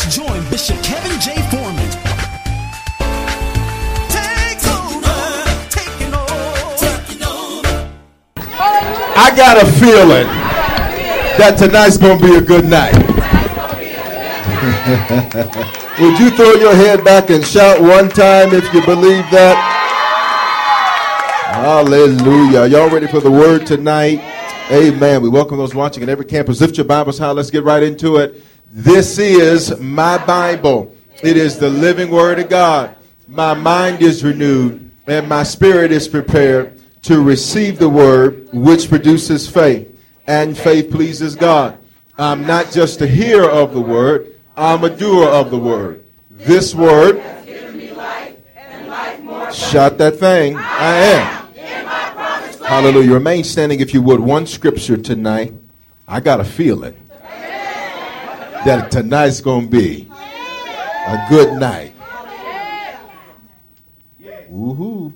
Let's join Bishop Kevin J. Foreman. I got a feeling that tonight's to be a good night. Would you throw your head back and shout one time if you believe that? Hallelujah. Y'all ready for the word tonight? Amen. We welcome those watching at every campus. Lift your Bibles high. Let's get right into it. This is my Bible. It is the living word of God. My mind is renewed and my spirit is prepared to receive the word which produces faith. And faith pleases God. I'm not just a hearer of the word, I'm a doer of the word. This word, shout that thing, I am. Hallelujah. Remain standing if you would. One scripture tonight. I got a feeling that tonight's going to be a good night. Woohoo.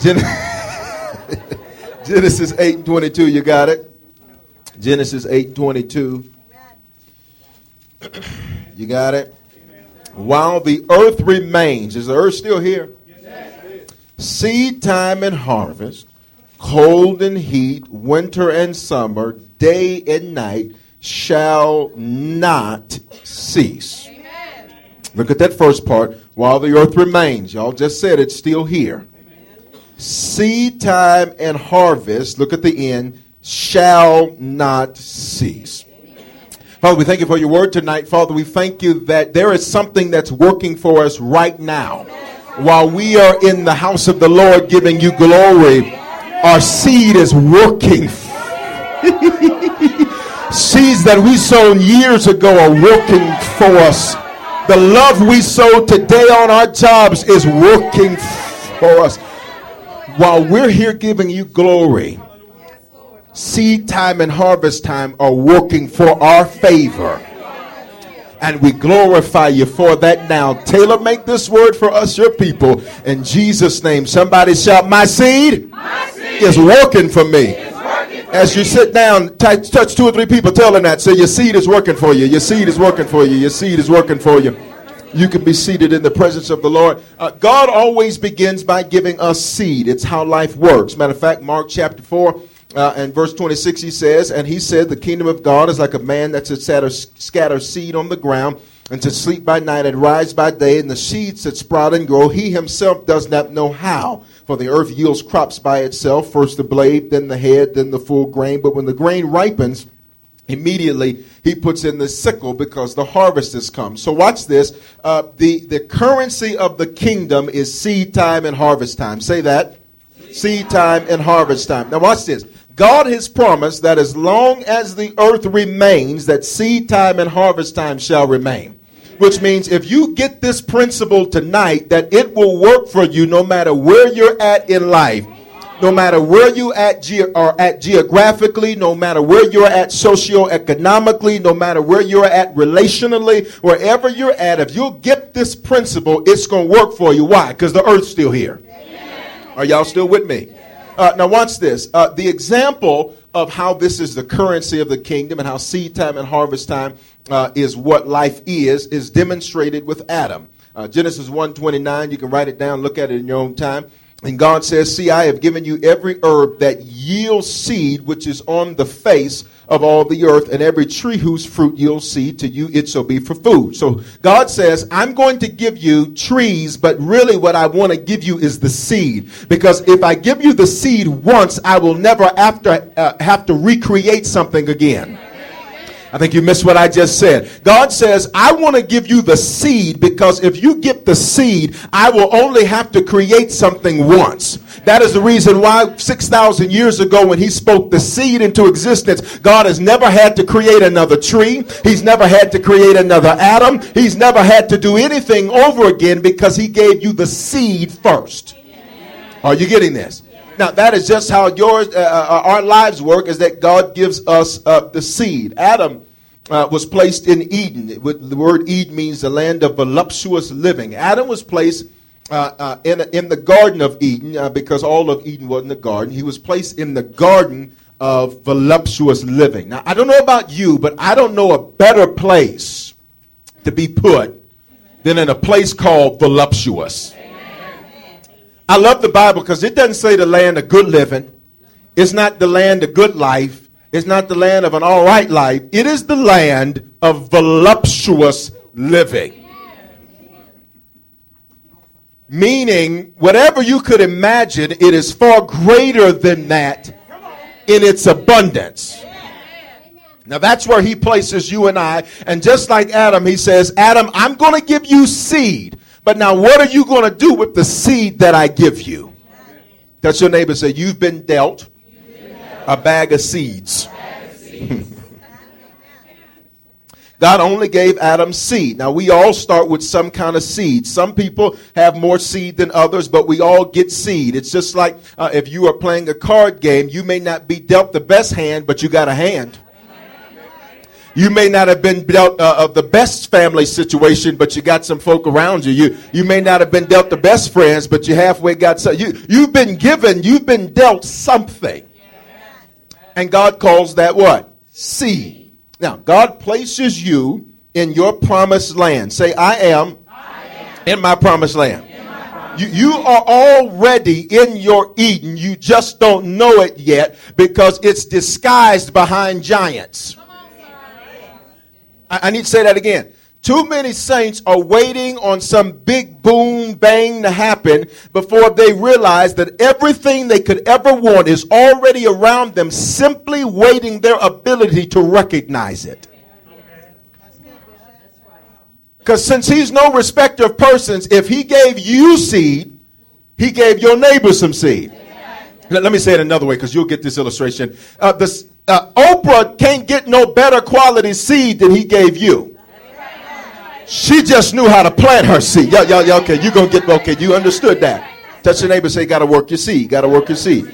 Gen- Genesis 8 and 22, you got it? Genesis 8 and 22. You got it? While the earth remains, is the earth still here? Seed time and harvest, cold and heat, winter and summer, day and night shall not cease. Look at that first part. While the earth remains, y'all just said it's still here. Seed time and harvest, look at the end, shall not cease. Father, we thank you for your word tonight. Father, we thank you that there is something that's working for us right now. While we are in the house of the Lord giving you glory, our seed is working. Seeds that we sown years ago are working for us. The love we sow today on our jobs is working for us. While we're here giving you glory, seed time and harvest time are working for our favor. And we glorify you for that now. Tailor, make this word for us, your people. In Jesus' name, somebody shout, My seed, My seed is working for me. As you sit down, touch, touch two or three people, tell them that. Say, Your seed is working for you. Your seed is working for you. Your seed is working for you. You can be seated in the presence of the Lord. Uh, God always begins by giving us seed. It's how life works. Matter of fact, Mark chapter 4 uh, and verse 26, he says, And he said, The kingdom of God is like a man that should scatter seed on the ground, and to sleep by night and rise by day, and the seeds that sprout and grow, he himself does not know how. For the earth yields crops by itself, first the blade, then the head, then the full grain. But when the grain ripens, immediately he puts in the sickle because the harvest has come. So watch this. Uh, the, the currency of the kingdom is seed time and harvest time. Say that. Seed time and harvest time. Now watch this. God has promised that as long as the earth remains, that seed time and harvest time shall remain. Which means if you get this principle tonight, that it will work for you no matter where you're at in life no matter where you at ge- are at geographically, no matter where you're at socioeconomically, no matter where you're at relationally, wherever you're at, if you'll get this principle, it's going to work for you. Why? Because the earth's still here. Are y'all still with me? Uh, now, watch this. Uh, the example of how this is the currency of the kingdom and how seed time and harvest time uh, is what life is, is demonstrated with Adam. Uh, Genesis 1.29, you can write it down, look at it in your own time. And God says, See, I have given you every herb that yields seed, which is on the face of all the earth, and every tree whose fruit yields seed to you, it shall be for food. So God says, I'm going to give you trees, but really what I want to give you is the seed. Because if I give you the seed once, I will never after, uh, have to recreate something again. I think you missed what I just said. God says, I want to give you the seed because if you get the seed, I will only have to create something once. That is the reason why 6,000 years ago when he spoke the seed into existence, God has never had to create another tree. He's never had to create another atom. He's never had to do anything over again because he gave you the seed first. Are you getting this? Now that is just how yours, uh, uh, our lives work. Is that God gives us uh, the seed. Adam uh, was placed in Eden. The word Eden means the land of voluptuous living. Adam was placed uh, uh, in in the Garden of Eden because all of Eden was in the garden. He was placed in the Garden of voluptuous living. Now I don't know about you, but I don't know a better place to be put than in a place called voluptuous. I love the Bible because it doesn't say the land of good living. It's not the land of good life. It's not the land of an all right life. It is the land of voluptuous living. Meaning, whatever you could imagine, it is far greater than that in its abundance. Now that's where he places you and I. And just like Adam, he says, Adam, I'm going to give you seed. But now, what are you going to do with the seed that I give you? That's your neighbor say, You've been dealt a bag of seeds. God only gave Adam seed. Now, we all start with some kind of seed. Some people have more seed than others, but we all get seed. It's just like uh, if you are playing a card game, you may not be dealt the best hand, but you got a hand. You may not have been dealt uh, of the best family situation, but you got some folk around you. You you may not have been dealt the best friends, but you halfway got some. You you've been given, you've been dealt something, and God calls that what seed. Now God places you in your promised land. Say, I am, I am. in my promised land. You, you are already in your Eden. You just don't know it yet because it's disguised behind giants. I, I need to say that again. Too many saints are waiting on some big boom bang to happen before they realize that everything they could ever want is already around them, simply waiting their ability to recognize it. Because since he's no respecter of persons, if he gave you seed, he gave your neighbor some seed. Let me say it another way because you'll get this illustration. Uh, this, uh, Oprah can't get no better quality seed than he gave you. She just knew how to plant her seed. Y'all, y'all, y'all okay, you gonna get okay. You understood that. Touch your neighbor, say, gotta work your seed, gotta work your seed.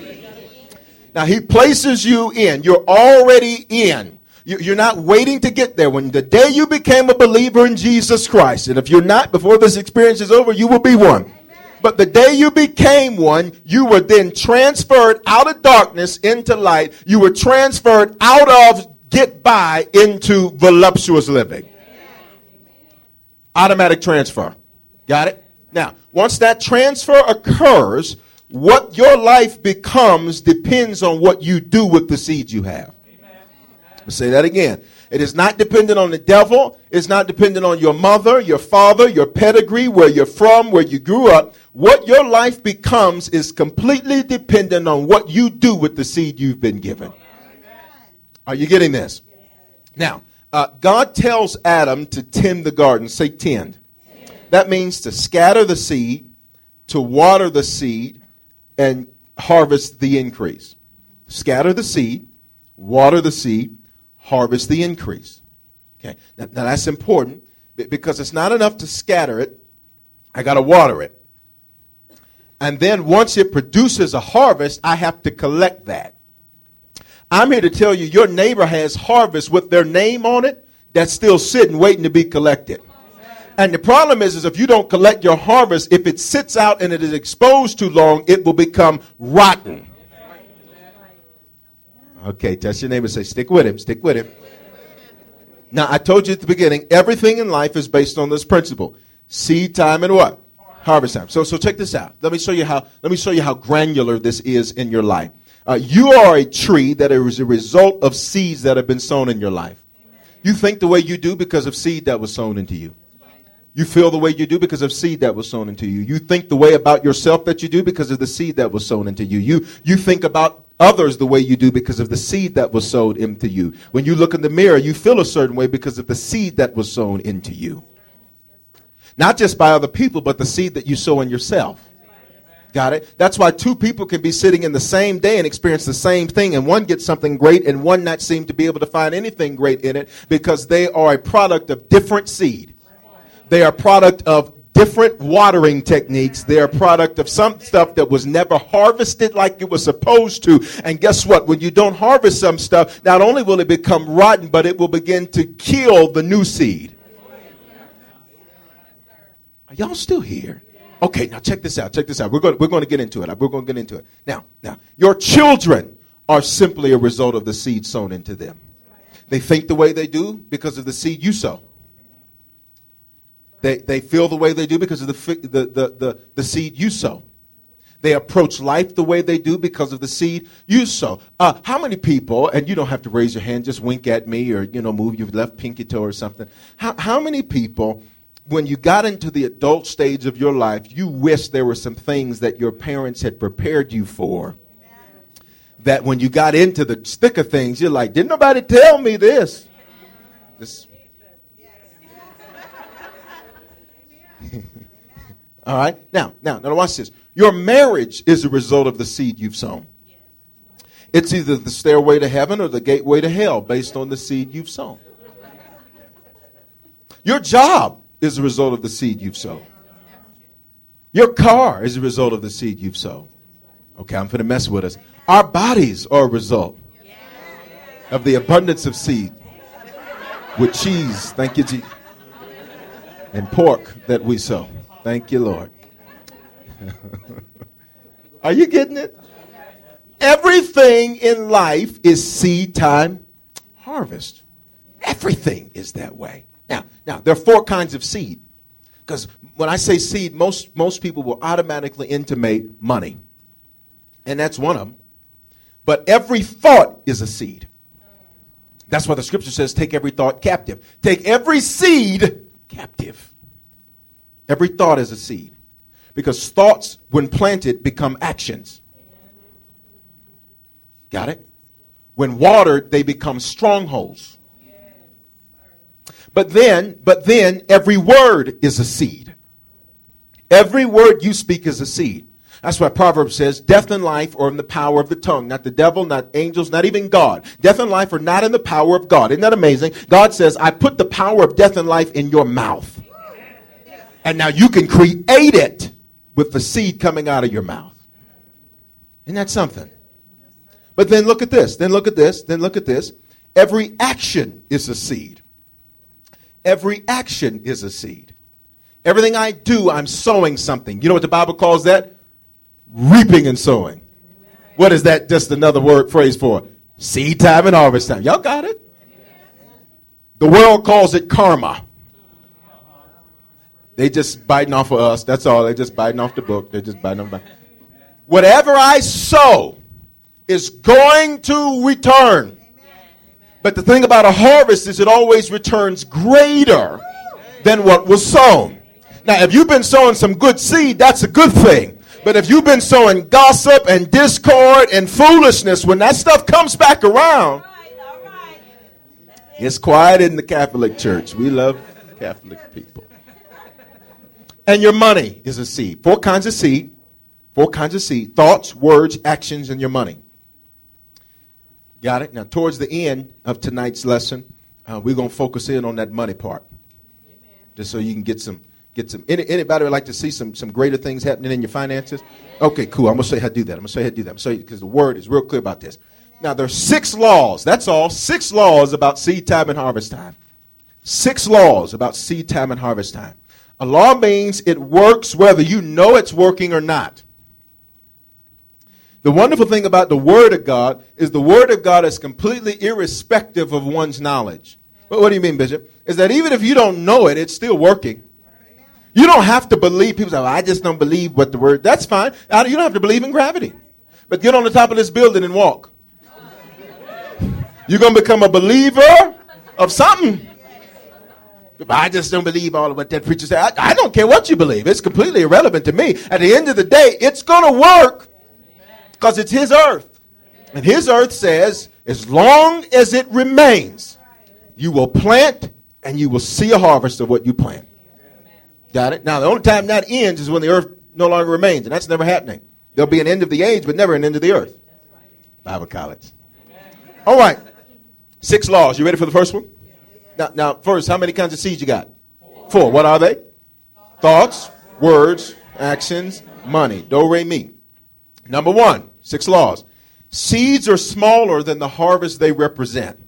Now he places you in. You're already in. You're not waiting to get there. When the day you became a believer in Jesus Christ, and if you're not, before this experience is over, you will be one. But the day you became one, you were then transferred out of darkness into light. You were transferred out of get by into voluptuous living. Automatic transfer. Got it? Now, once that transfer occurs, what your life becomes depends on what you do with the seeds you have. Say that again. It is not dependent on the devil. It's not dependent on your mother, your father, your pedigree, where you're from, where you grew up. What your life becomes is completely dependent on what you do with the seed you've been given. Are you getting this? Now, uh, God tells Adam to tend the garden. Say tend. That means to scatter the seed, to water the seed, and harvest the increase. Scatter the seed, water the seed, harvest the increase. Okay, now, now that's important because it's not enough to scatter it. I got to water it. And then once it produces a harvest, I have to collect that. I'm here to tell you your neighbor has harvest with their name on it that's still sitting waiting to be collected. And the problem is, is if you don't collect your harvest, if it sits out and it is exposed too long, it will become rotten. Okay, touch your neighbor say, stick with him, stick with him. Now, I told you at the beginning, everything in life is based on this principle seed time and what? Harvest time. So, so check this out. Let me show you how. Let me show you how granular this is in your life. Uh, you are a tree that is a result of seeds that have been sown in your life. You think the way you do because of seed that was sown into you. You feel the way you do because of seed that was sown into you. You think the way about yourself that you do because of the seed that was sown into you. You, you think about others the way you do because of the seed that was sown into you. When you look in the mirror, you feel a certain way because of the seed that was sown into you. Not just by other people, but the seed that you sow in yourself. Got it? That's why two people can be sitting in the same day and experience the same thing, and one gets something great and one not seem to be able to find anything great in it because they are a product of different seed. They are product of different watering techniques. They are a product of some stuff that was never harvested like it was supposed to. And guess what? When you don't harvest some stuff, not only will it become rotten, but it will begin to kill the new seed. Are y'all still here? Okay, now check this out. Check this out. We're going, we're going to get into it. We're going to get into it. Now, now, your children are simply a result of the seed sown into them. They think the way they do because of the seed you sow. They, they feel the way they do because of the, the, the, the, the seed you sow. They approach life the way they do because of the seed you sow. Uh, how many people, and you don't have to raise your hand, just wink at me or, you know, move your left pinky toe or something. How, how many people, when you got into the adult stage of your life, you wish there were some things that your parents had prepared you for? That when you got into the thick of things, you're like, didn't nobody tell me this? This All right? Now, now, now watch this. Your marriage is a result of the seed you've sown. It's either the stairway to heaven or the gateway to hell based on the seed you've sown. Your job is a result of the seed you've sown. Your car is a result of the seed you've sown. Okay, I'm going to mess with us. Our bodies are a result of the abundance of seed with cheese. Thank you, Jesus and pork that we sow. Thank you, Lord. Are you getting it? Everything in life is seed time harvest. Everything is that way. Now, now there are four kinds of seed. Because when I say seed, most, most people will automatically intimate money. And that's one of them. But every thought is a seed. That's why the scripture says, take every thought captive. Take every seed captive. Every thought is a seed. Because thoughts, when planted, become actions. Got it? When watered, they become strongholds. But then, but then every word is a seed. Every word you speak is a seed. That's why Proverbs says, death and life are in the power of the tongue. Not the devil, not angels, not even God. Death and life are not in the power of God. Isn't that amazing? God says, I put the power of death and life in your mouth. And now you can create it with the seed coming out of your mouth. Isn't that something? But then look at this. Then look at this. Then look at this. Every action is a seed. Every action is a seed. Everything I do, I'm sowing something. You know what the Bible calls that? Reaping and sowing. What is that? Just another word phrase for seed time and harvest time. Y'all got it? The world calls it karma. They just biting off of us. That's all. They're just biting off the book. They're just biting off. Whatever I sow is going to return. But the thing about a harvest is it always returns greater than what was sown. Now, if you've been sowing some good seed, that's a good thing. But if you've been sowing gossip and discord and foolishness, when that stuff comes back around, it's quiet in the Catholic Church. We love Catholic people. And your money is a seed. Four kinds of seed. Four kinds of seed. Thoughts, words, actions, and your money. Got it? Now, towards the end of tonight's lesson, uh, we're going to focus in on that money part. Amen. Just so you can get some, get some. Any, anybody would like to see some, some greater things happening in your finances? Okay, cool. I'm going to show you how to do that. I'm going to show you how to do that. I'm going to show because the word is real clear about this. Now, there's six laws. That's all. Six laws about seed time and harvest time. Six laws about seed time and harvest time. A law means it works whether you know it's working or not. The wonderful thing about the Word of God is the Word of God is completely irrespective of one's knowledge. But what do you mean, Bishop? Is that even if you don't know it, it's still working. You don't have to believe. People say, I just don't believe what the word. That's fine. You don't have to believe in gravity. But get on the top of this building and walk. You're going to become a believer of something. I just don't believe all of what that preacher said. I, I, don't care what you believe. It's completely irrelevant to me. At the end of the day, it's going to work because it's his earth. And his earth says, as long as it remains, you will plant and you will see a harvest of what you plant. Got it? Now, the only time that ends is when the earth no longer remains, and that's never happening. There'll be an end of the age, but never an end of the earth. Bible college. All right. Six laws. You ready for the first one? Now, now, first, how many kinds of seeds you got? Four. What are they? Thoughts, words, actions, money. Do, re, mi. Number one, six laws. Seeds are smaller than the harvest they represent.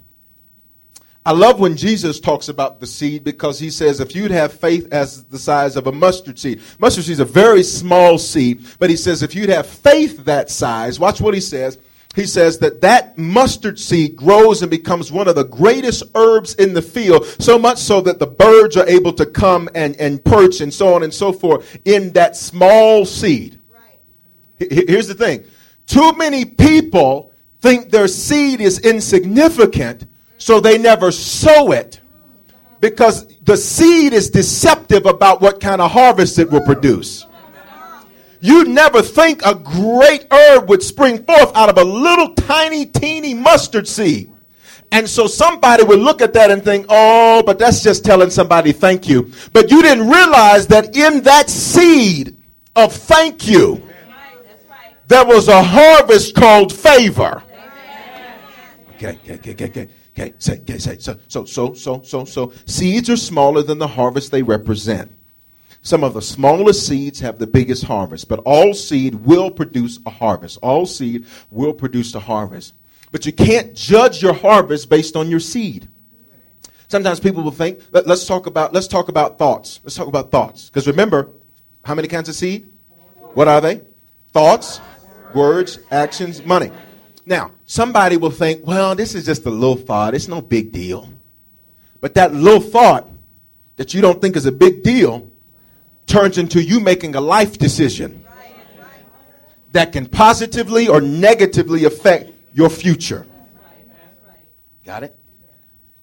I love when Jesus talks about the seed because he says if you'd have faith as the size of a mustard seed. Mustard seed is a very small seed, but he says if you'd have faith that size, watch what he says he says that that mustard seed grows and becomes one of the greatest herbs in the field, so much so that the birds are able to come and, and perch and so on and so forth in that small seed. Right. Here's the thing too many people think their seed is insignificant, so they never sow it because the seed is deceptive about what kind of harvest it will produce. You'd never think a great herb would spring forth out of a little tiny, teeny mustard seed. And so somebody would look at that and think, oh, but that's just telling somebody thank you. But you didn't realize that in that seed of thank you, there was a harvest called favor. Okay, okay, okay, okay. Okay, say, okay, say, so, so, so, so, so, so. Seeds are smaller than the harvest they represent. Some of the smallest seeds have the biggest harvest, but all seed will produce a harvest. All seed will produce a harvest. But you can't judge your harvest based on your seed. Sometimes people will think, let, us talk about let's talk about thoughts. Let's talk about thoughts. Because remember, how many kinds of seed? What are they? Thoughts, words, actions, money. Now, somebody will think, well, this is just a little thought. It's no big deal. But that little thought that you don't think is a big deal turns into you making a life decision that can positively or negatively affect your future. Got it?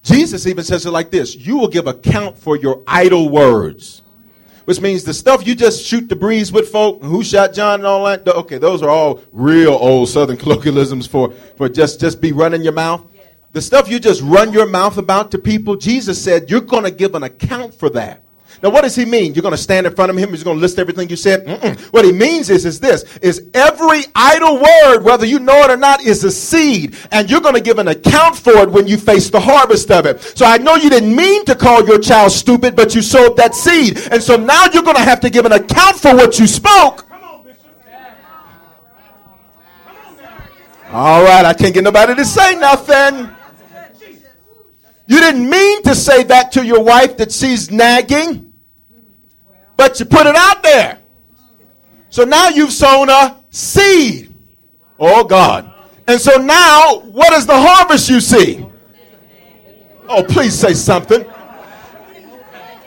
Jesus even says it like this You will give account for your idle words. Which means the stuff you just shoot the breeze with folk, who shot John and all that. Okay, those are all real old Southern colloquialisms for, for just, just be running your mouth. The stuff you just run your mouth about to people, Jesus said you're going to give an account for that. Now, what does he mean? You're going to stand in front of him. He's going to list everything you said. Mm-mm. What he means is, is this: is every idle word, whether you know it or not, is a seed, and you're going to give an account for it when you face the harvest of it. So I know you didn't mean to call your child stupid, but you sowed that seed, and so now you're going to have to give an account for what you spoke. Come on, bishop. All right, I can't get nobody to say nothing. You didn't mean to say that to your wife that she's nagging, but you put it out there. So now you've sown a seed. Oh, God. And so now, what is the harvest you see? Oh, please say something.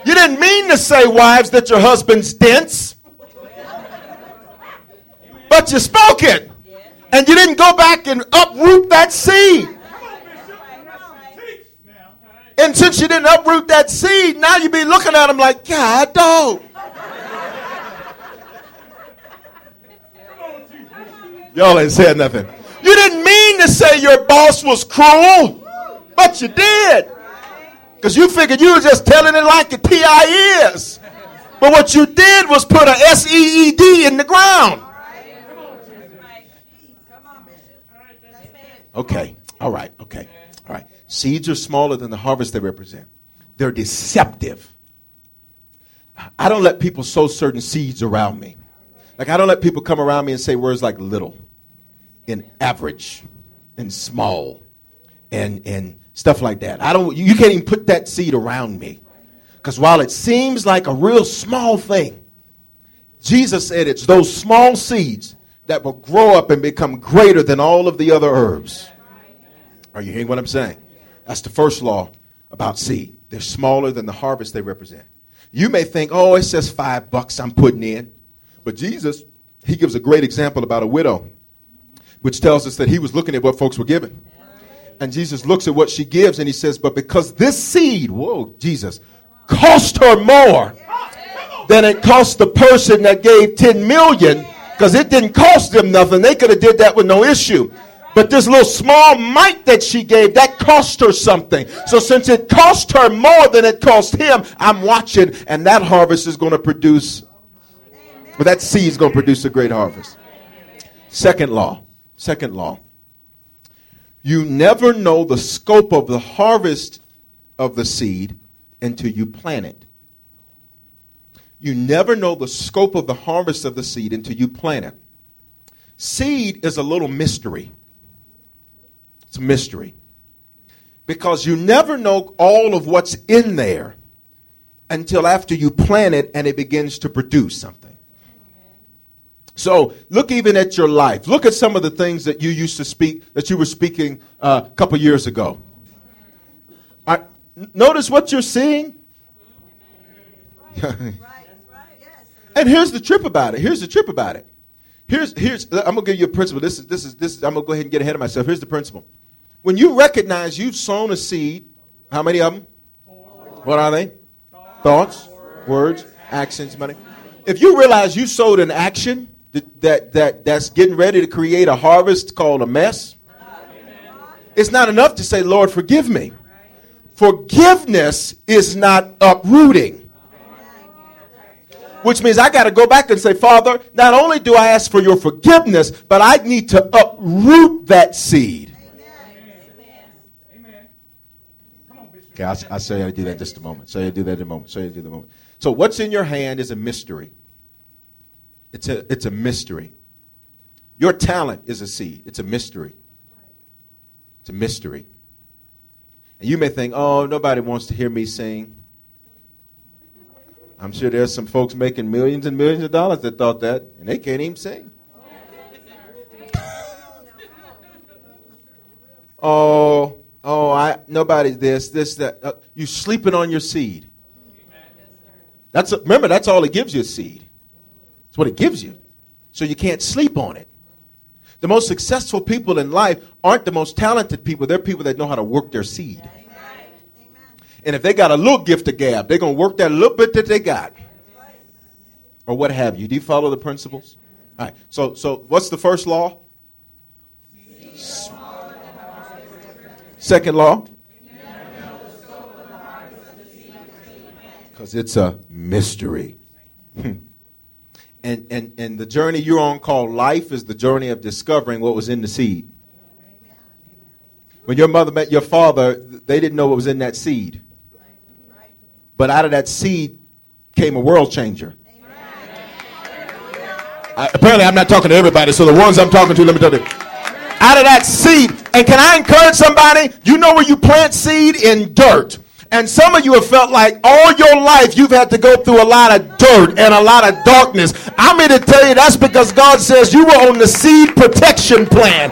You didn't mean to say, wives, that your husband's dense, but you spoke it. And you didn't go back and uproot that seed. And since you didn't uproot that seed, now you be looking at him like, God, dog. Y'all ain't said nothing. You didn't mean to say your boss was cruel, but you did. Because you figured you were just telling it like the TI is. But what you did was put a S E E D in the ground. Okay. All right. Okay. All right. Seeds are smaller than the harvest they represent. They're deceptive. I don't let people sow certain seeds around me. Like I don't let people come around me and say words like little and average and small and and stuff like that. I don't you can't even put that seed around me. Because while it seems like a real small thing, Jesus said it's those small seeds that will grow up and become greater than all of the other herbs. Are you hearing what I'm saying? That's the first law about seed. They're smaller than the harvest they represent. You may think, oh, it says five bucks I'm putting in. But Jesus, he gives a great example about a widow, which tells us that he was looking at what folks were giving. And Jesus looks at what she gives and he says, But because this seed, whoa, Jesus, cost her more than it cost the person that gave 10 million, because it didn't cost them nothing. They could have did that with no issue. But this little small mite that she gave, that cost her something. So since it cost her more than it cost him, I'm watching, and that harvest is going to produce, well, that seed is going to produce a great harvest. Second law. Second law. You never know the scope of the harvest of the seed until you plant it. You never know the scope of the harvest of the seed until you plant it. Seed is a little mystery. It's a mystery. Because you never know all of what's in there until after you plant it and it begins to produce something. So look even at your life. Look at some of the things that you used to speak, that you were speaking uh, a couple years ago. I, notice what you're seeing. and here's the trip about it. Here's the trip about it. Here's here's I'm gonna give you a principle. This is this is this is I'm gonna go ahead and get ahead of myself. Here's the principle. When you recognize you've sown a seed, how many of them? What are they? Thoughts, words, actions, money. If you realize you sowed an action, that, that, that, that's getting ready to create a harvest called a mess, it's not enough to say, Lord, forgive me. Forgiveness is not uprooting. Which means I got to go back and say, Father, not only do I ask for your forgiveness, but I need to uproot that seed. Okay, I'll say I do that in just a moment. Say I do that in a moment. Say I do that in a moment. So what's in your hand is a mystery. It's a, it's a mystery. Your talent is a seed. It's a mystery. It's a mystery. And you may think, oh, nobody wants to hear me sing. I'm sure there's some folks making millions and millions of dollars that thought that, and they can't even sing. oh, oh, I nobody's this, this, that. Uh, you sleeping on your seed. That's a, remember that's all it gives you a seed. What it gives you. So you can't sleep on it. The most successful people in life aren't the most talented people. They're people that know how to work their seed. And if they got a little gift of gab, they're going to work that little bit that they got. Or what have you. Do you follow the principles? All right. So, so what's the first law? Second law? Because it's a mystery. Hmm. And, and, and the journey you're on called life is the journey of discovering what was in the seed. When your mother met your father, they didn't know what was in that seed. But out of that seed came a world changer. I, apparently, I'm not talking to everybody, so the ones I'm talking to, let me tell you. Out of that seed, and can I encourage somebody? You know where you plant seed? In dirt. And some of you have felt like all your life you've had to go through a lot of dirt and a lot of darkness. I'm here to tell you that's because God says you were on the seed protection plan.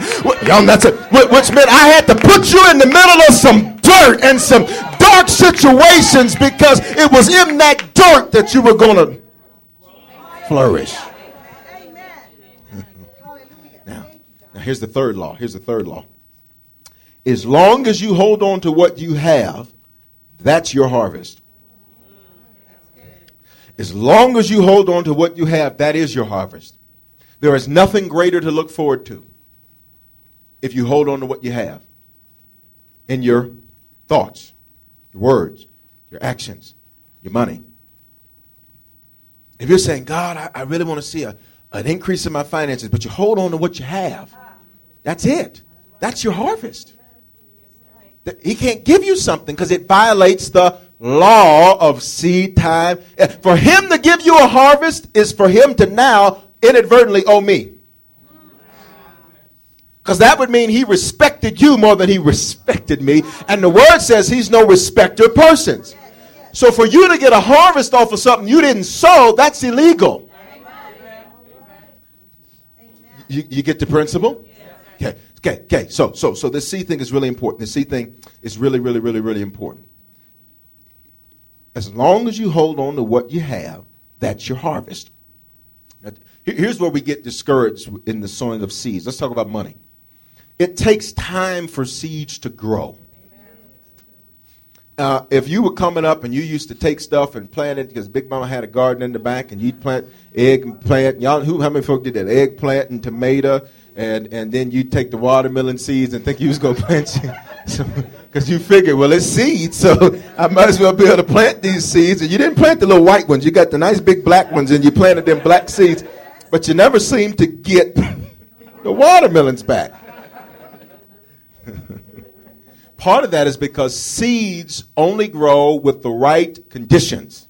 That's it. Which meant I had to put you in the middle of some dirt and some dark situations because it was in that dirt that you were going to flourish. now, now, here's the third law. Here's the third law. As long as you hold on to what you have, that's your harvest. As long as you hold on to what you have, that is your harvest. There is nothing greater to look forward to if you hold on to what you have in your thoughts, your words, your actions, your money. If you're saying, God, I, I really want to see a, an increase in my finances, but you hold on to what you have, that's it. That's your harvest. He can't give you something because it violates the law of seed time. Eh, for him to give you a harvest is for him to now inadvertently owe me. Because that would mean he respected you more than he respected me. And the word says he's no respecter of persons. So for you to get a harvest off of something you didn't sow, that's illegal. You, you get the principle? Okay. Okay, okay. So, so, so this seed thing is really important. The seed thing is really, really, really, really important. as long as you hold on to what you have, that's your harvest. Now, here's where we get discouraged in the sowing of seeds. Let's talk about money. It takes time for seeds to grow. Uh, if you were coming up and you used to take stuff and plant it because Big Mama had a garden in the back and you'd plant eggplant, y'all who how many folk did that? Eggplant and tomato, and and then you'd take the watermelon seeds and think you was gonna plant because you figured, well, it's seeds, so I might as well be able to plant these seeds. And you didn't plant the little white ones; you got the nice big black ones, and you planted them black seeds, but you never seemed to get the watermelons back. Part of that is because seeds only grow with the right conditions.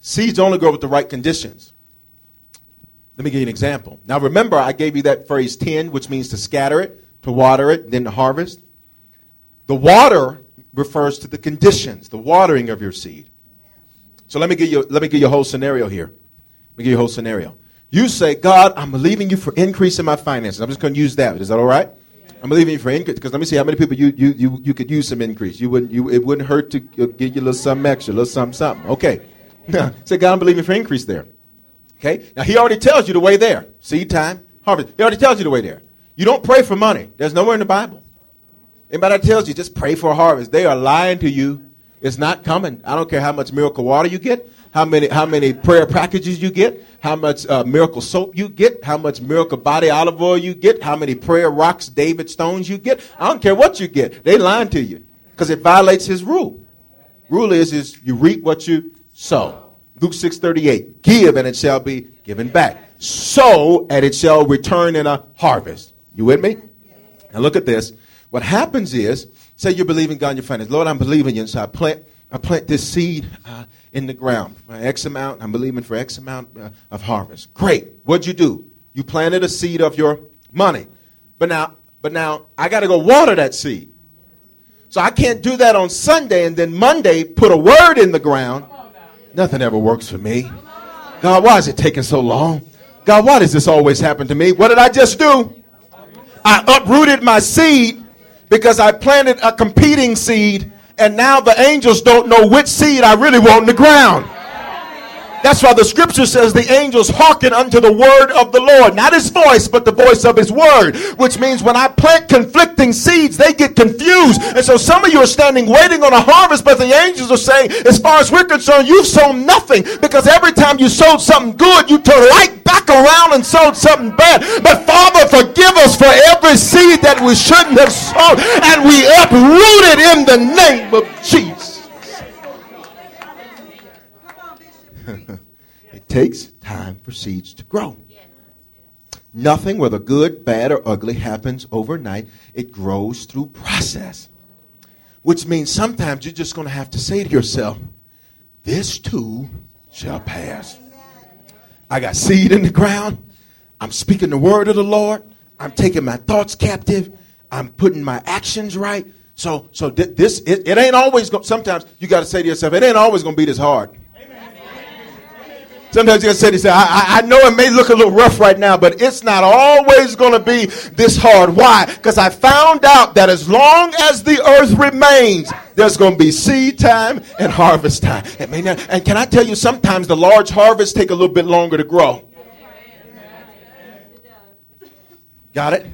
Seeds only grow with the right conditions. Let me give you an example. Now, remember, I gave you that phrase 10, which means to scatter it, to water it, then to harvest. The water refers to the conditions, the watering of your seed. So let me give you, let me give you a whole scenario here. Let me give you a whole scenario. You say, God, I'm believing you for increase in my finances. I'm just going to use that. Is that all right? I'm believing you for increase because let me see how many people you, you, you, you could use some increase. You wouldn't, you, it wouldn't hurt to uh, give you a little something extra, a little something, something. Okay. say, God, I'm believing for increase there. Okay. Now, he already tells you the way there. Seed time, harvest. He already tells you the way there. You don't pray for money. There's nowhere in the Bible. Anybody that tells you just pray for a harvest, they are lying to you. It's not coming. I don't care how much miracle water you get how many how many prayer packages you get, how much uh, miracle soap you get, how much miracle body olive oil you get, how many prayer rocks, David stones you get. I don't care what you get. They lying to you because it violates his rule. Rule is is you reap what you sow. Luke 6:38. Give and it shall be given back. Sow and it shall return in a harvest. You with me? Now look at this. What happens is, say you believe in God and your finances. Lord, I'm believing you, and so I plant I plant this seed uh, in the ground. X amount, I'm believing for X amount uh, of harvest. Great. What'd you do? You planted a seed of your money. But now, but now I got to go water that seed. So I can't do that on Sunday and then Monday put a word in the ground. Nothing ever works for me. God, why is it taking so long? God, why does this always happen to me? What did I just do? I uprooted my seed because I planted a competing seed and now the angels don't know which seed I really want in the ground. That's why the scripture says the angels hearken unto the word of the Lord. Not his voice, but the voice of his word. Which means when I plant conflicting seeds, they get confused. And so some of you are standing waiting on a harvest, but the angels are saying, as far as we're concerned, you've sown nothing. Because every time you sowed something good, you turn right back around and sowed something bad. But Father, forgive us for every seed that we shouldn't have sown. And we uproot it in the name of Jesus. it takes time for seeds to grow. Nothing, whether good, bad, or ugly, happens overnight. It grows through process. Which means sometimes you're just going to have to say to yourself, This too shall pass. I got seed in the ground. I'm speaking the word of the Lord. I'm taking my thoughts captive. I'm putting my actions right. So, so this it, it ain't always. Go, sometimes you got to say to yourself, it ain't always going to be this hard. Sometimes you say this. I, I know it may look a little rough right now, but it's not always going to be this hard. Why? Because I found out that as long as the earth remains, there's going to be seed time and harvest time. And can I tell you, sometimes the large harvests take a little bit longer to grow. Got it?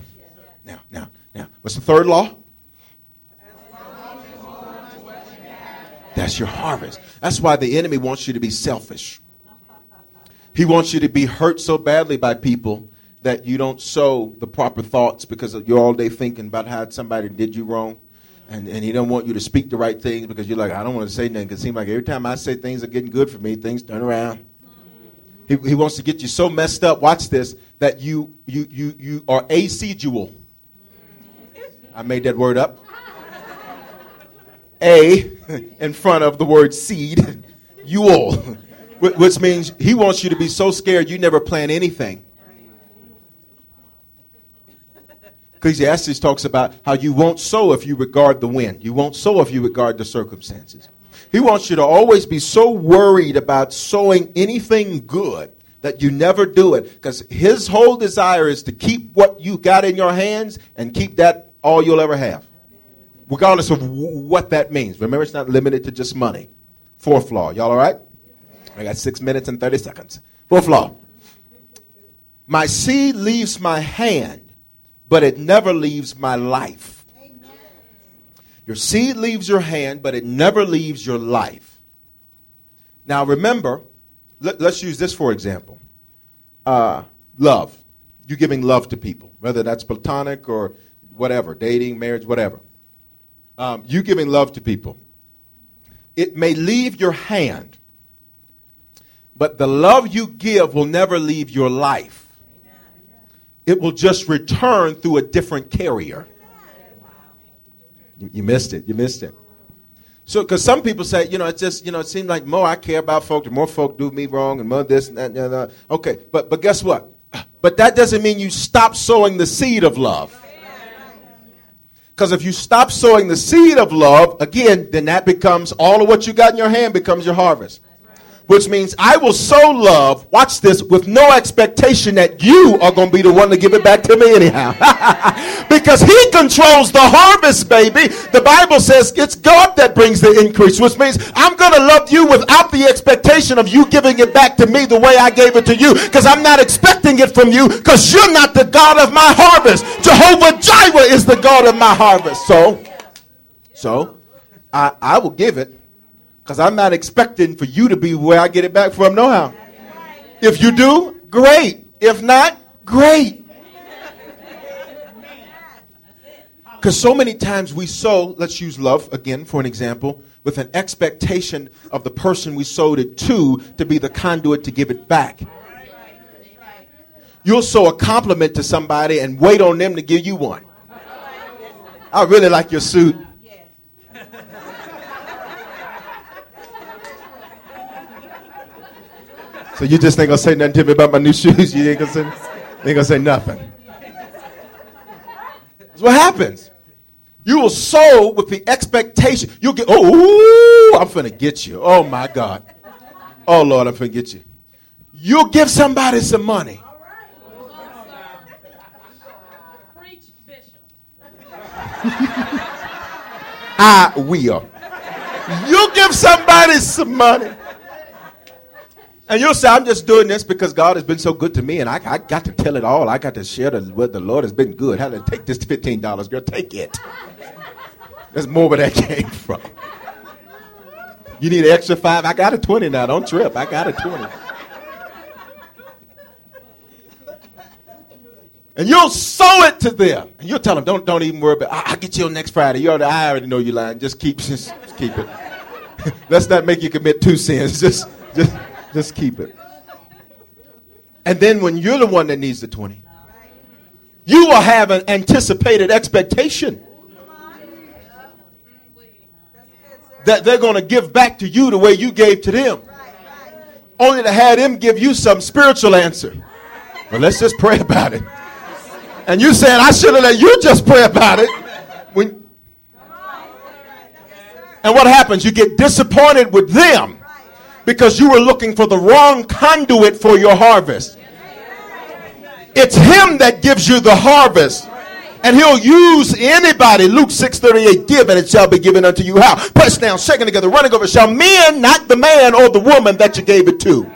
Now, now, now. What's the third law? That's your harvest. That's why the enemy wants you to be selfish. He wants you to be hurt so badly by people that you don't sow the proper thoughts because you're all day thinking about how somebody did you wrong. And, and he don't want you to speak the right things because you're like, I don't want to say nothing because it seems like every time I say things are getting good for me, things turn around. He, he wants to get you so messed up, watch this, that you, you, you, you are acedual. I made that word up. A in front of the word seed, you all which means he wants you to be so scared you never plan anything. Ecclesiastes talks about how you won't sow if you regard the wind. You won't sow if you regard the circumstances. He wants you to always be so worried about sowing anything good that you never do it. Because his whole desire is to keep what you got in your hands and keep that all you'll ever have. regardless of w- what that means. Remember, it's not limited to just money. Fourth law. Y'all all right? I got six minutes and 30 seconds. Fourth law. My seed leaves my hand, but it never leaves my life. Your seed leaves your hand, but it never leaves your life. Now remember, let, us use this for example. Uh, love. You giving love to people, whether that's platonic or whatever, dating, marriage, whatever. Um, you giving love to people. It may leave your hand, but the love you give will never leave your life. It will just return through a different carrier. You, you missed it. You missed it. So, because some people say, you know, it's just, you know, it seems like more I care about folk, the more folk do me wrong, and more this and that. And that. Okay, but but guess what? But that doesn't mean you stop sowing the seed of love. Because if you stop sowing the seed of love, again, then that becomes all of what you got in your hand becomes your harvest which means I will sow love, watch this, with no expectation that you are going to be the one to give it back to me anyhow. because he controls the harvest, baby. The Bible says it's God that brings the increase, which means I'm going to love you without the expectation of you giving it back to me the way I gave it to you. Because I'm not expecting it from you because you're not the God of my harvest. Jehovah Jireh is the God of my harvest. So, so I, I will give it because I'm not expecting for you to be where I get it back from, no how. If you do, great. If not, great. Because so many times we sow, let's use love again for an example, with an expectation of the person we sold it to to be the conduit to give it back. You'll sow a compliment to somebody and wait on them to give you one. I really like your suit. So you just ain't gonna say nothing to me about my new shoes. You ain't gonna say, ain't gonna say nothing. That's what happens. You will sow with the expectation. You'll get, oh, I'm finna get you. Oh my God. Oh Lord, I'm finna get you. You'll give somebody some money. Preach bishop. I will. You give somebody some money. And you'll say, I'm just doing this because God has been so good to me, and I, I got to tell it all. I got to share the, what the Lord has been good. How to take this $15, girl, take it. That's more where that came from. You need an extra five? I got a 20 now. Don't trip. I got a 20. And you'll sow it to them. And you'll tell them, don't, don't even worry about it. I'll get you on next Friday. You already, I already know you're lying. Just keep, just, just keep it. Let's not make you commit two sins. Just, just. Just keep it. And then when you're the one that needs the 20, you will have an anticipated expectation that they're going to give back to you the way you gave to them. Only to have them give you some spiritual answer. Well, let's just pray about it. And you saying, I should have let you just pray about it. When, and what happens? You get disappointed with them because you were looking for the wrong conduit for your harvest. It's him that gives you the harvest. And he'll use anybody. Luke 6:38, give and it shall be given unto you. How? Pressed down, shaking together, running over. Shall men, not the man or the woman that you gave it to.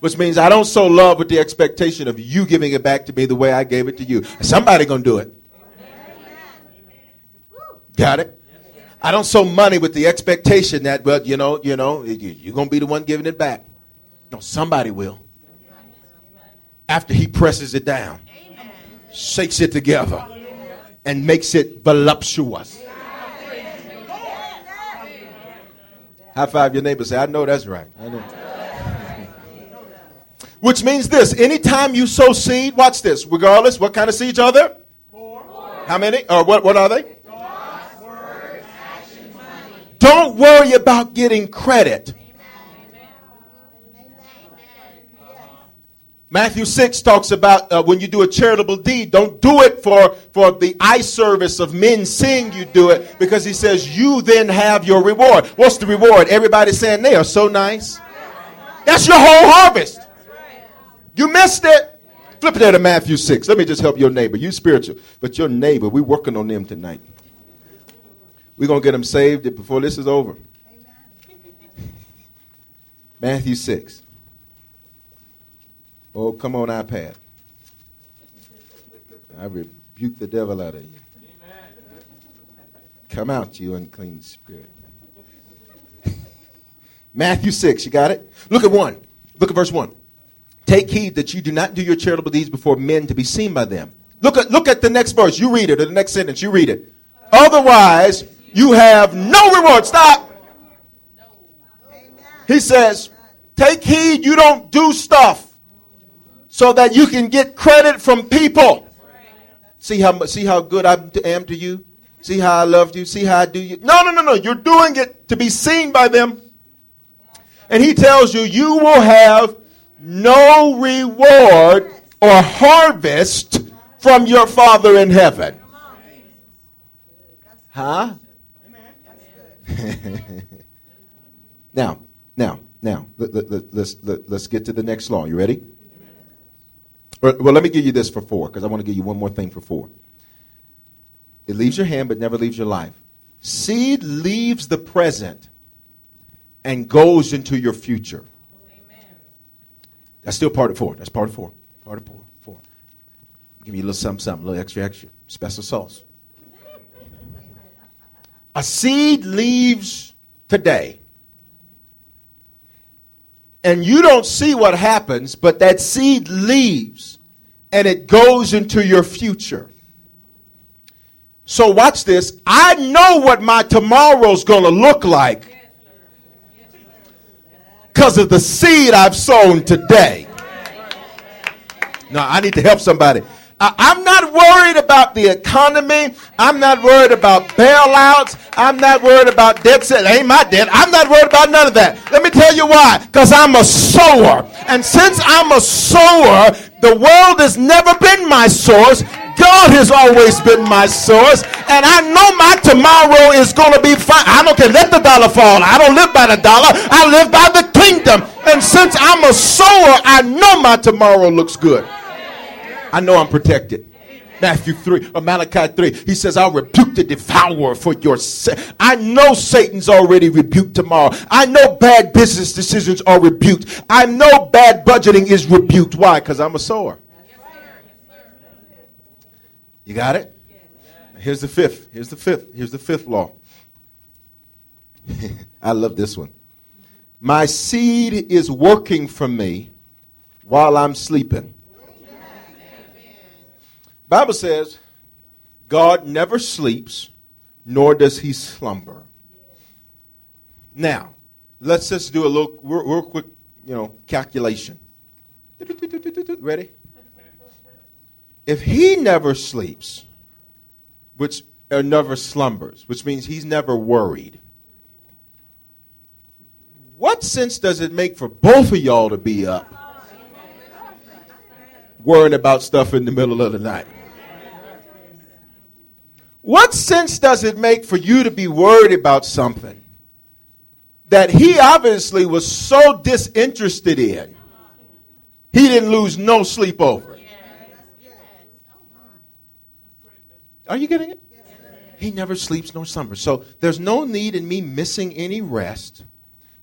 Which means I don't sow love with the expectation of you giving it back to me the way I gave it to you. Somebody gonna do it. Got it? I don't sow money with the expectation that, well, you know, you know, you're going to be the one giving it back. No, somebody will. After he presses it down, shakes it together, and makes it voluptuous. High five your neighbor. Say, I know that's right. I know. Which means this anytime you sow seed, watch this, regardless, what kind of seeds are there? How many? Or what, what are they? Don't worry about getting credit. Matthew 6 talks about uh, when you do a charitable deed, don't do it for, for the eye service of men seeing you do it because he says you then have your reward. What's the reward? Everybody saying they are so nice. That's your whole harvest. You missed it. Flip it to Matthew 6. Let me just help your neighbor. You spiritual, but your neighbor, we're working on them tonight. We're going to get them saved before this is over. Matthew 6. Oh, come on, iPad. I rebuke the devil out of you. Come out, you unclean spirit. Matthew 6, you got it? Look at 1. Look at verse 1. Take heed that you do not do your charitable deeds before men to be seen by them. Look at, look at the next verse. You read it, or the next sentence. You read it. Otherwise, you have no reward. Stop. He says, take heed you don't do stuff so that you can get credit from people. See how, see how good I am to you? See how I loved you? See how I do you? No, no, no, no. You're doing it to be seen by them. And he tells you, you will have no reward or harvest from your Father in heaven. Huh? now, now, now, let, us let, let's, let, let's get to the next law. You ready? Well, let me give you this for four, because I want to give you one more thing for four. It leaves your hand, but never leaves your life. Seed leaves the present and goes into your future. Amen. That's still part of four. That's part of four. Part of four. four. Give you a little something, something, a little extra, extra. Special sauce. A seed leaves today. And you don't see what happens, but that seed leaves and it goes into your future. So watch this. I know what my tomorrow's going to look like because of the seed I've sown today. Now, I need to help somebody. I'm not worried about the economy. I'm not worried about bailouts. I'm not worried about debt. Set. Ain't my debt. I'm not worried about none of that. Let me tell you why. Because I'm a sower. And since I'm a sower, the world has never been my source. God has always been my source, and I know my tomorrow is going to be fine. I don't care. Let the dollar fall. I don't live by the dollar. I live by the kingdom. And since I'm a sower, I know my tomorrow looks good. I know I'm protected. Matthew 3 or Malachi 3. He says, I'll rebuke the devourer for your sake. I know Satan's already rebuked tomorrow. I know bad business decisions are rebuked. I know bad budgeting is rebuked. Why? Because I'm a sower. You got it? Here's the fifth. Here's the fifth. Here's the fifth law. I love this one. My seed is working for me while I'm sleeping. Bible says God never sleeps, nor does he slumber. Now, let's just do a little real, real quick, you know, calculation. Ready? if he never sleeps, which or never slumbers, which means he's never worried, what sense does it make for both of y'all to be up worrying about stuff in the middle of the night? What sense does it make for you to be worried about something that he obviously was so disinterested in, he didn't lose no sleep over? It? Are you getting it? He never sleeps nor slumbers. So there's no need in me missing any rest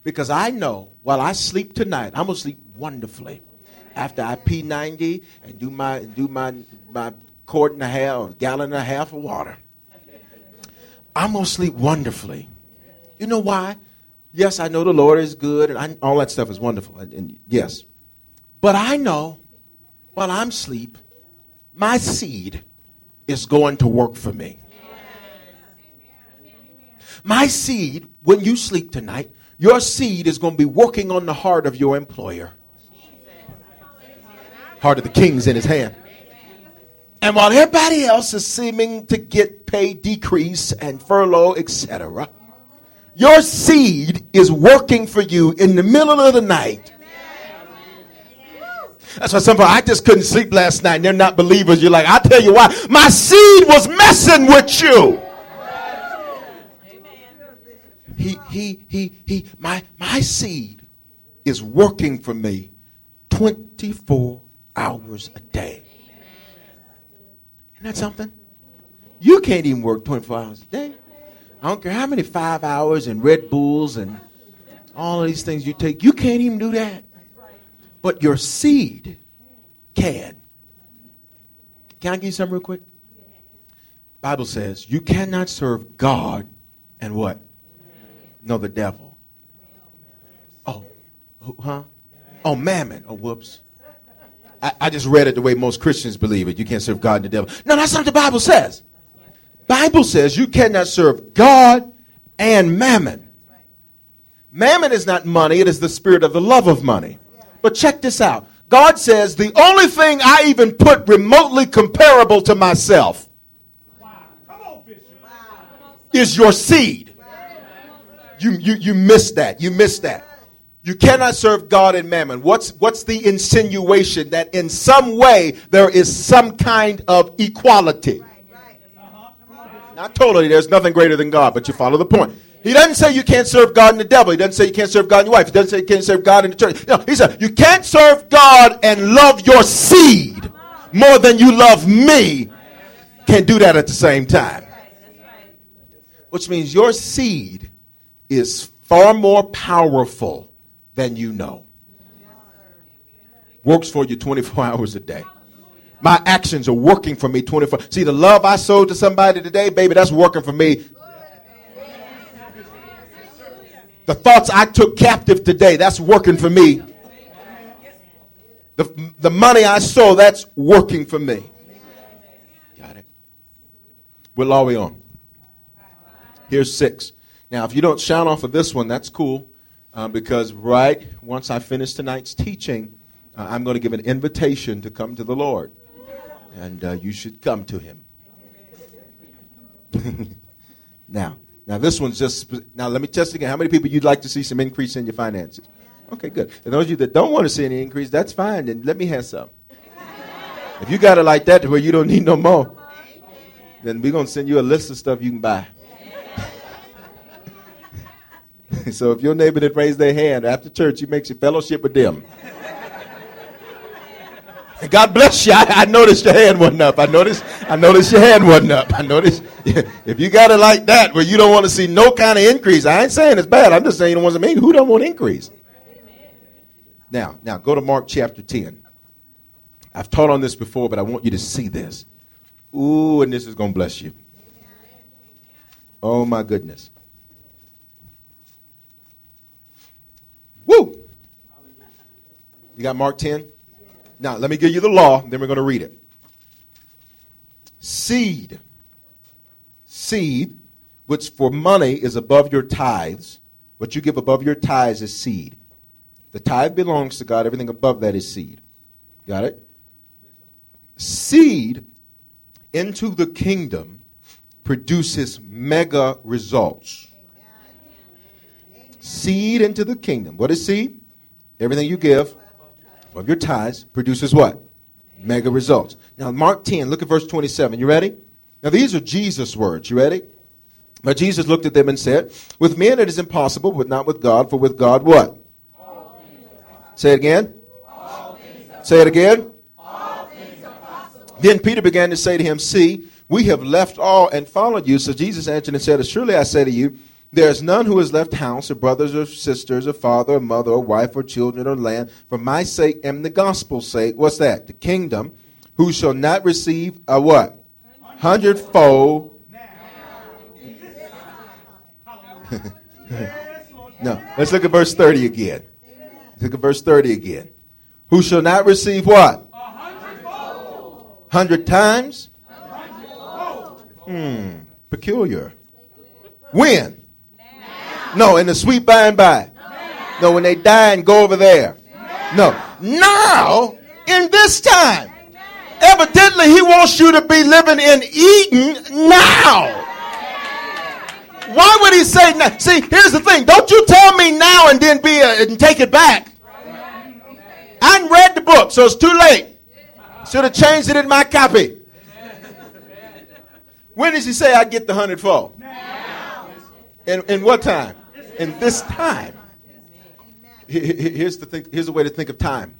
because I know while I sleep tonight, I'm going to sleep wonderfully. After I pee 90 and do my, do my, my quart and a half gallon and a half of water, I'm going to sleep wonderfully. You know why? Yes, I know the Lord is good and I, all that stuff is wonderful. And, and yes. But I know while I'm asleep, my seed is going to work for me. My seed, when you sleep tonight, your seed is going to be working on the heart of your employer. Heart of the king's in his hand. And while everybody else is seeming to get pay decrease and furlough, etc., your seed is working for you in the middle of the night that's why some people, I just couldn't sleep last night and they're not believers. You're like, I'll tell you why. My seed was messing with you. He, he, he, he, my, my seed is working for me 24 hours a day. Isn't that something? You can't even work 24 hours a day. I don't care how many five hours and Red Bulls and all of these things you take. You can't even do that. But your seed can. Can I give you something real quick? Bible says you cannot serve God and what? No, the devil. Oh, huh? Oh, mammon. Oh, whoops. I, I just read it the way most Christians believe it. You can't serve God and the devil. No, that's not what the Bible says. Bible says you cannot serve God and mammon. Mammon is not money, it is the spirit of the love of money. But check this out. God says the only thing I even put remotely comparable to myself is your seed. You, you, you missed that. You missed that. You cannot serve God and mammon. What's, what's the insinuation? That in some way there is some kind of equality. Uh-huh. Not totally, there's nothing greater than God, but you follow the point. He doesn't say you can't serve God and the devil. He doesn't say you can't serve God and your wife. He doesn't say you can't serve God and the church. No, he said you can't serve God and love your seed more than you love me. Can't do that at the same time. Which means your seed is far more powerful than you know. Works for you 24 hours a day. My actions are working for me 24. See, the love I sowed to somebody today, baby, that's working for me. The thoughts I took captive today, that's working for me. The, the money I sow, that's working for me. Got it. What law are we on? Here's six. Now, if you don't shout off of this one, that's cool. Uh, because right once I finish tonight's teaching, uh, I'm going to give an invitation to come to the Lord. And uh, you should come to Him. now, now this one's just, now let me test again. How many people you'd like to see some increase in your finances? Okay, good. And those of you that don't want to see any increase, that's fine. Then let me have some. If you got it like that where you don't need no more, then we're going to send you a list of stuff you can buy. so if your neighbor that raised their hand after church, you makes you fellowship with them. God bless you. I, I, noticed your hand wasn't up. I noticed. I noticed your hand wasn't up. I noticed. If you got it like that, where you don't want to see no kind of increase, I ain't saying it's bad. I'm just saying it wasn't me. Who don't want increase? Now, now go to Mark chapter ten. I've taught on this before, but I want you to see this. Ooh, and this is to bless you. Oh my goodness. You got Mark 10? Now, let me give you the law, then we're going to read it. Seed. Seed, which for money is above your tithes. What you give above your tithes is seed. The tithe belongs to God. Everything above that is seed. Got it? Seed into the kingdom produces mega results. Seed into the kingdom. What is seed? Everything you give of your tithes produces what? Mega results. Now, Mark 10, look at verse 27. You ready? Now, these are Jesus' words. You ready? But Jesus looked at them and said, With men it is impossible, but not with God, for with God what? Say it again. Say it again. Then Peter began to say to him, See, we have left all and followed you. So Jesus answered and said, Surely I say to you, there is none who has left house or brothers or sisters or father or mother or wife or children or land for my sake and the gospel's sake. What's that? The kingdom. Who shall not receive a what? Hundredfold. no. Let's look at verse 30 again. Look at verse 30 again. Who shall not receive what? hundredfold. Hundred times? Hmm. Peculiar. When? No, in the sweet by and by. No, when they die and go over there. No. Now, in this time. Evidently, he wants you to be living in Eden now. Why would he say now? See, here's the thing. Don't you tell me now and then be a, and take it back. I read the book, so it's too late. Should have changed it in my copy. When does he say I get the hundredfold? In, in what time? In this time. Here's the, thing, here's the way to think of time.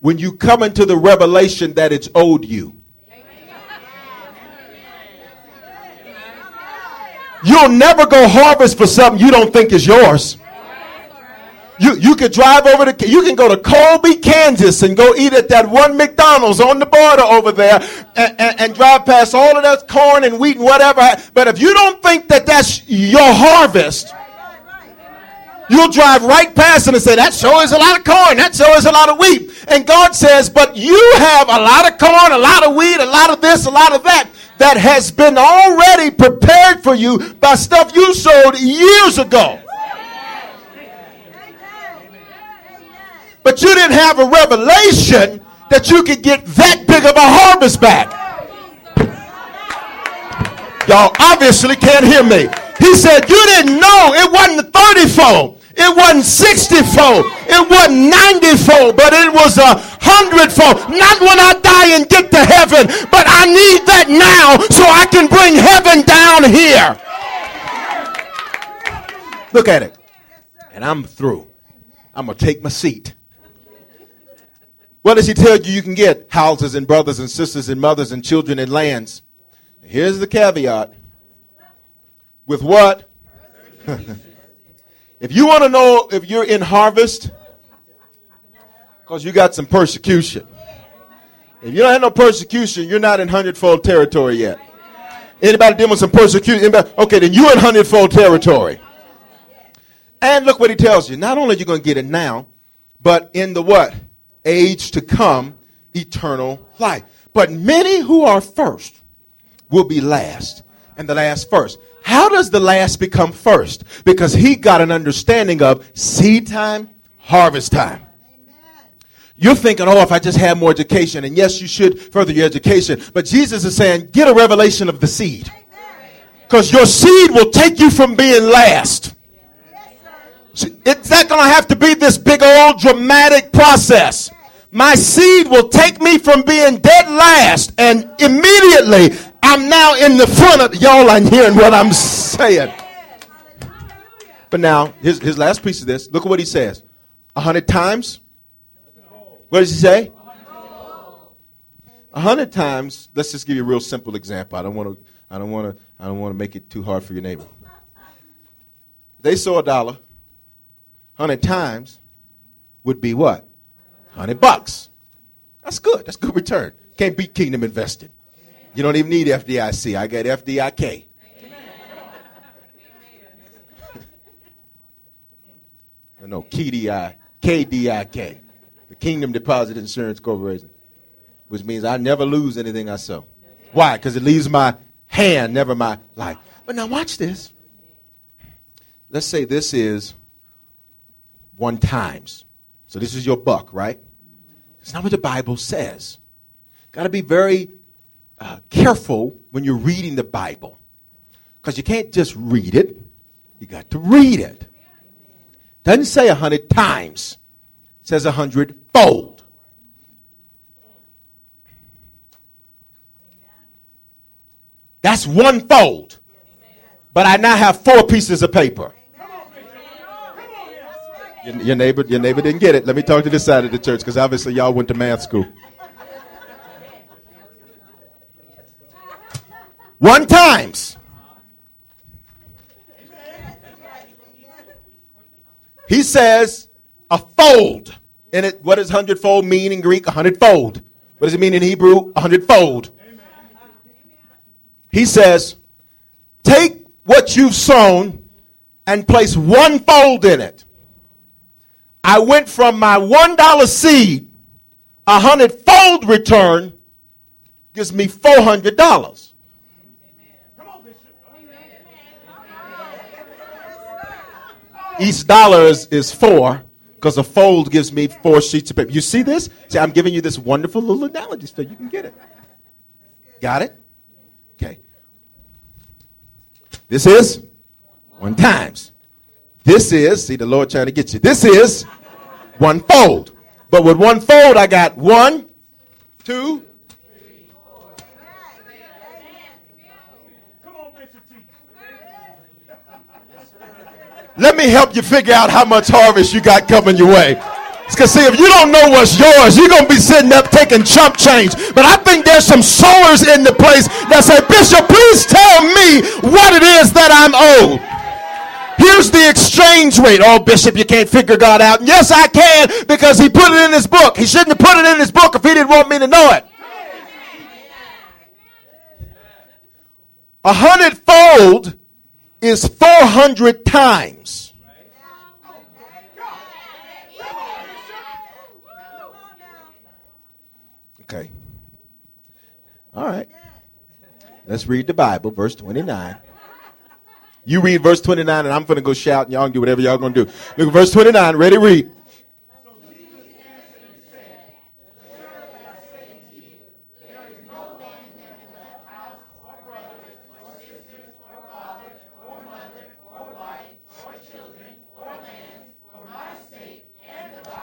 when you come into the revelation that it's owed you. You'll never go harvest for something you don't think is yours. You, you could drive over to, you can go to Colby, Kansas and go eat at that one McDonald's on the border over there and, and, and drive past all of that corn and wheat and whatever. But if you don't think that that's your harvest, You'll drive right past it and say, that sure is a lot of corn. That sure is a lot of wheat. And God says, but you have a lot of corn, a lot of wheat, a lot of this, a lot of that, that has been already prepared for you by stuff you sowed years ago. But you didn't have a revelation that you could get that big of a harvest back. Y'all obviously can't hear me. He said, You didn't know it wasn't 30 fold, it wasn't 60 fold, it wasn't 90 fold, but it was a hundred fold. Not when I die and get to heaven, but I need that now so I can bring heaven down here. Look at it. And I'm through. I'm going to take my seat. What does he tell you you can get? Houses and brothers and sisters and mothers and children and lands. Here's the caveat. With what? if you want to know if you're in harvest, because you got some persecution. If you don't have no persecution, you're not in hundredfold territory yet. Anybody dealing with some persecution? Okay, then you're in hundredfold territory. And look what he tells you. Not only are you going to get it now, but in the what? age to come, eternal life. But many who are first will be last, and the last first. How does the last become first? Because he got an understanding of seed time, harvest time. You're thinking, oh, if I just had more education, and yes, you should further your education. But Jesus is saying, get a revelation of the seed. Because your seed will take you from being last. It's not going to have to be this big old dramatic process my seed will take me from being dead last and immediately I'm now in the front of y'all I'm hearing what I'm saying. But now his, his last piece of this, look at what he says. A hundred times? What does he say? A hundred times, let's just give you a real simple example. I don't want to I don't want to I don't want to make it too hard for your neighbor. They saw a dollar. Hundred times would be what? 100 bucks. That's good. That's good return. Can't beat Kingdom Invested. You don't even need FDIC. I got FDIK. no, KDI, KDIK, the Kingdom Deposit Insurance Corporation, which means I never lose anything I sow. Why? Because it leaves my hand, never my life. But now watch this. Let's say this is one times. So this is your buck, right? It's not what the Bible says. Got to be very uh, careful when you're reading the Bible because you can't just read it, you got to read it. Doesn't say a hundred times, it says a hundred fold. That's one fold. But I now have four pieces of paper. Your, your, neighbor, your neighbor didn't get it. Let me talk to this side of the church because obviously y'all went to math school. One times. He says a fold. And it, what does hundredfold mean in Greek? A hundredfold. What does it mean in Hebrew? A hundredfold. He says, take what you've sown and place one fold in it. I went from my $1 seed, a hundredfold return gives me $400. Each dollar is, is four because a fold gives me four sheets of paper. You see this? See, I'm giving you this wonderful little analogy so you can get it. Got it? Okay. This is one times. This is, see the Lord trying to get you. This is one fold. But with one fold, I got one, two, Let me help you figure out how much harvest you got coming your way. Because see, if you don't know what's yours, you're gonna be sitting up taking chump change. But I think there's some sowers in the place that say, Bishop, please tell me what it is that I'm owed. Here's the exchange rate. Oh, Bishop, you can't figure God out. Yes, I can because he put it in his book. He shouldn't have put it in his book if he didn't want me to know it. A hundredfold is 400 times. Okay. All right. Let's read the Bible, verse 29. You read verse 29, and I'm going to go shout, and y'all can do whatever y'all going to do. Look at verse 29. Ready, read.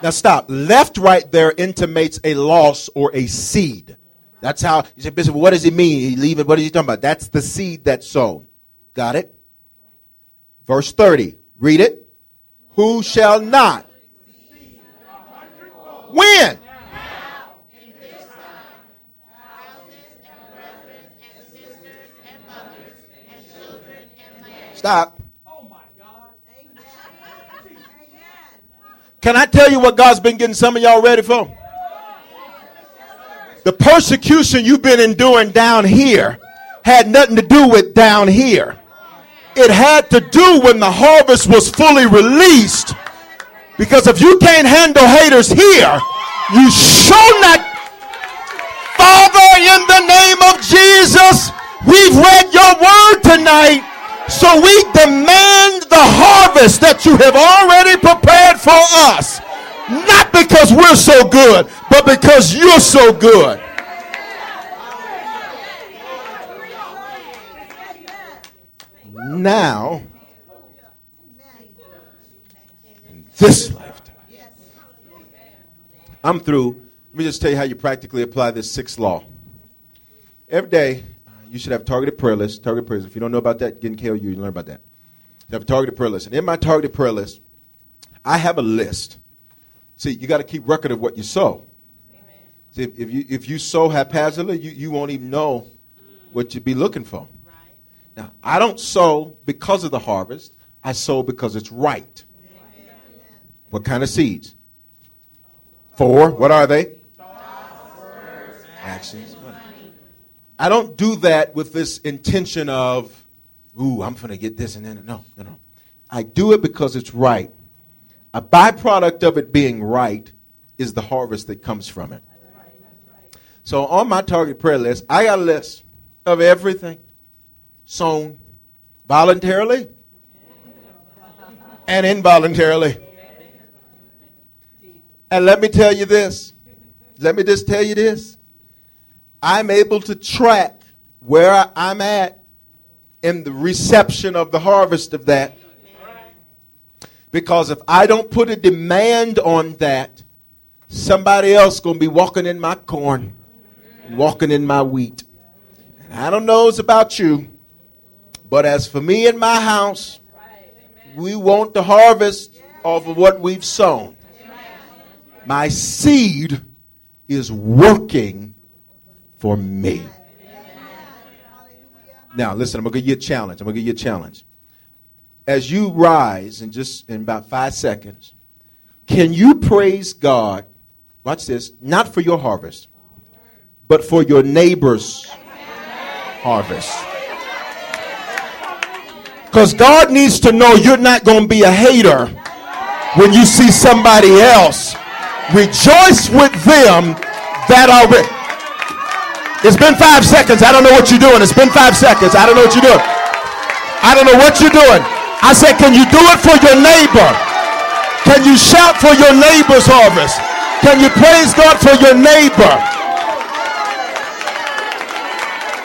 Now stop. Left right there intimates a loss or a seed. That's how you say, Bishop, what does he mean? He leaving, what is he talking about? That's the seed that's sown. Got it? Verse 30. Read it. Who shall not? When? Stop. Can I tell you what God's been getting some of y'all ready for? The persecution you've been enduring down here had nothing to do with down here. It had to do when the harvest was fully released. Because if you can't handle haters here, you shall not. Father, in the name of Jesus, we've read your word tonight. So we demand the harvest that you have already prepared for us. Not because we're so good, but because you're so good. Now, in this lifetime, I'm through. Let me just tell you how you practically apply this sixth law. Every day, you should have a targeted prayer list. Targeted prayers. If you don't know about that, get in KOU. You learn about that. You have a targeted prayer list. And in my targeted prayer list, I have a list. See, you got to keep record of what you sow. Amen. See, if, if, you if you sow haphazardly, you, you won't even know mm. what you'd be looking for. Right. Now, I don't sow because of the harvest. I sow because it's right. Amen. What kind of seeds? Four. What are they? Actions. I don't do that with this intention of, ooh, I'm going to get this and then. No, no, no. I do it because it's right. A byproduct of it being right is the harvest that comes from it. So on my target prayer list, I got a list of everything sown voluntarily and involuntarily. And let me tell you this. Let me just tell you this. I'm able to track where I'm at in the reception of the harvest of that. Because if I don't put a demand on that, somebody else going to be walking in my corn and walking in my wheat. And I don't know it's about you, but as for me and my house, we want the harvest of what we've sown. My seed is working for me. Now, listen, I'm going to give you a challenge. I'm going to give you a challenge. As you rise in just in about five seconds, can you praise God? Watch this, not for your harvest, but for your neighbor's harvest. Because God needs to know you're not going to be a hater when you see somebody else. Rejoice with them that are. It's been five seconds. I don't know what you're doing. It's been five seconds. I don't know what you're doing. I don't know what you're doing. I said, can you do it for your neighbor? Can you shout for your neighbor's harvest? Can you praise God for your neighbor?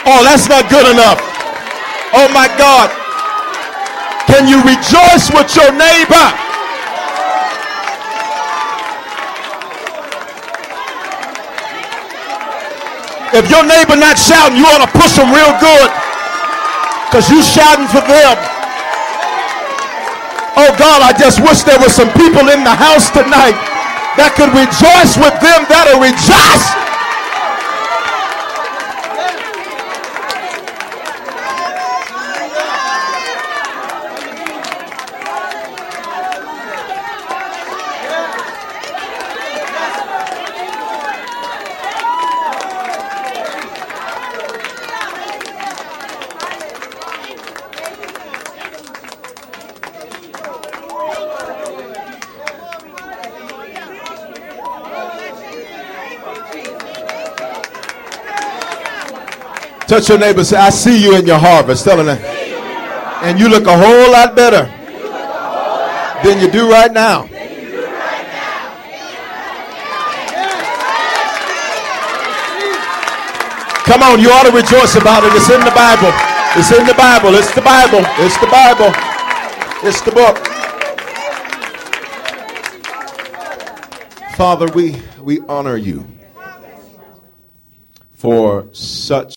Oh, that's not good enough. Oh my God. Can you rejoice with your neighbor? If your neighbor not shouting, you ought to push them real good. Because you shouting for them. Oh God, I just wish there were some people in the house tonight that could rejoice with them that are rejoiced. Touch your neighbor. Say, I see you in your harvest. Tell him that. And you look a whole lot better than you do right now. Come on, you ought to rejoice about it. It's in the Bible. It's in the Bible. It's the Bible. It's the Bible. It's the book. Father, we, we honor you for such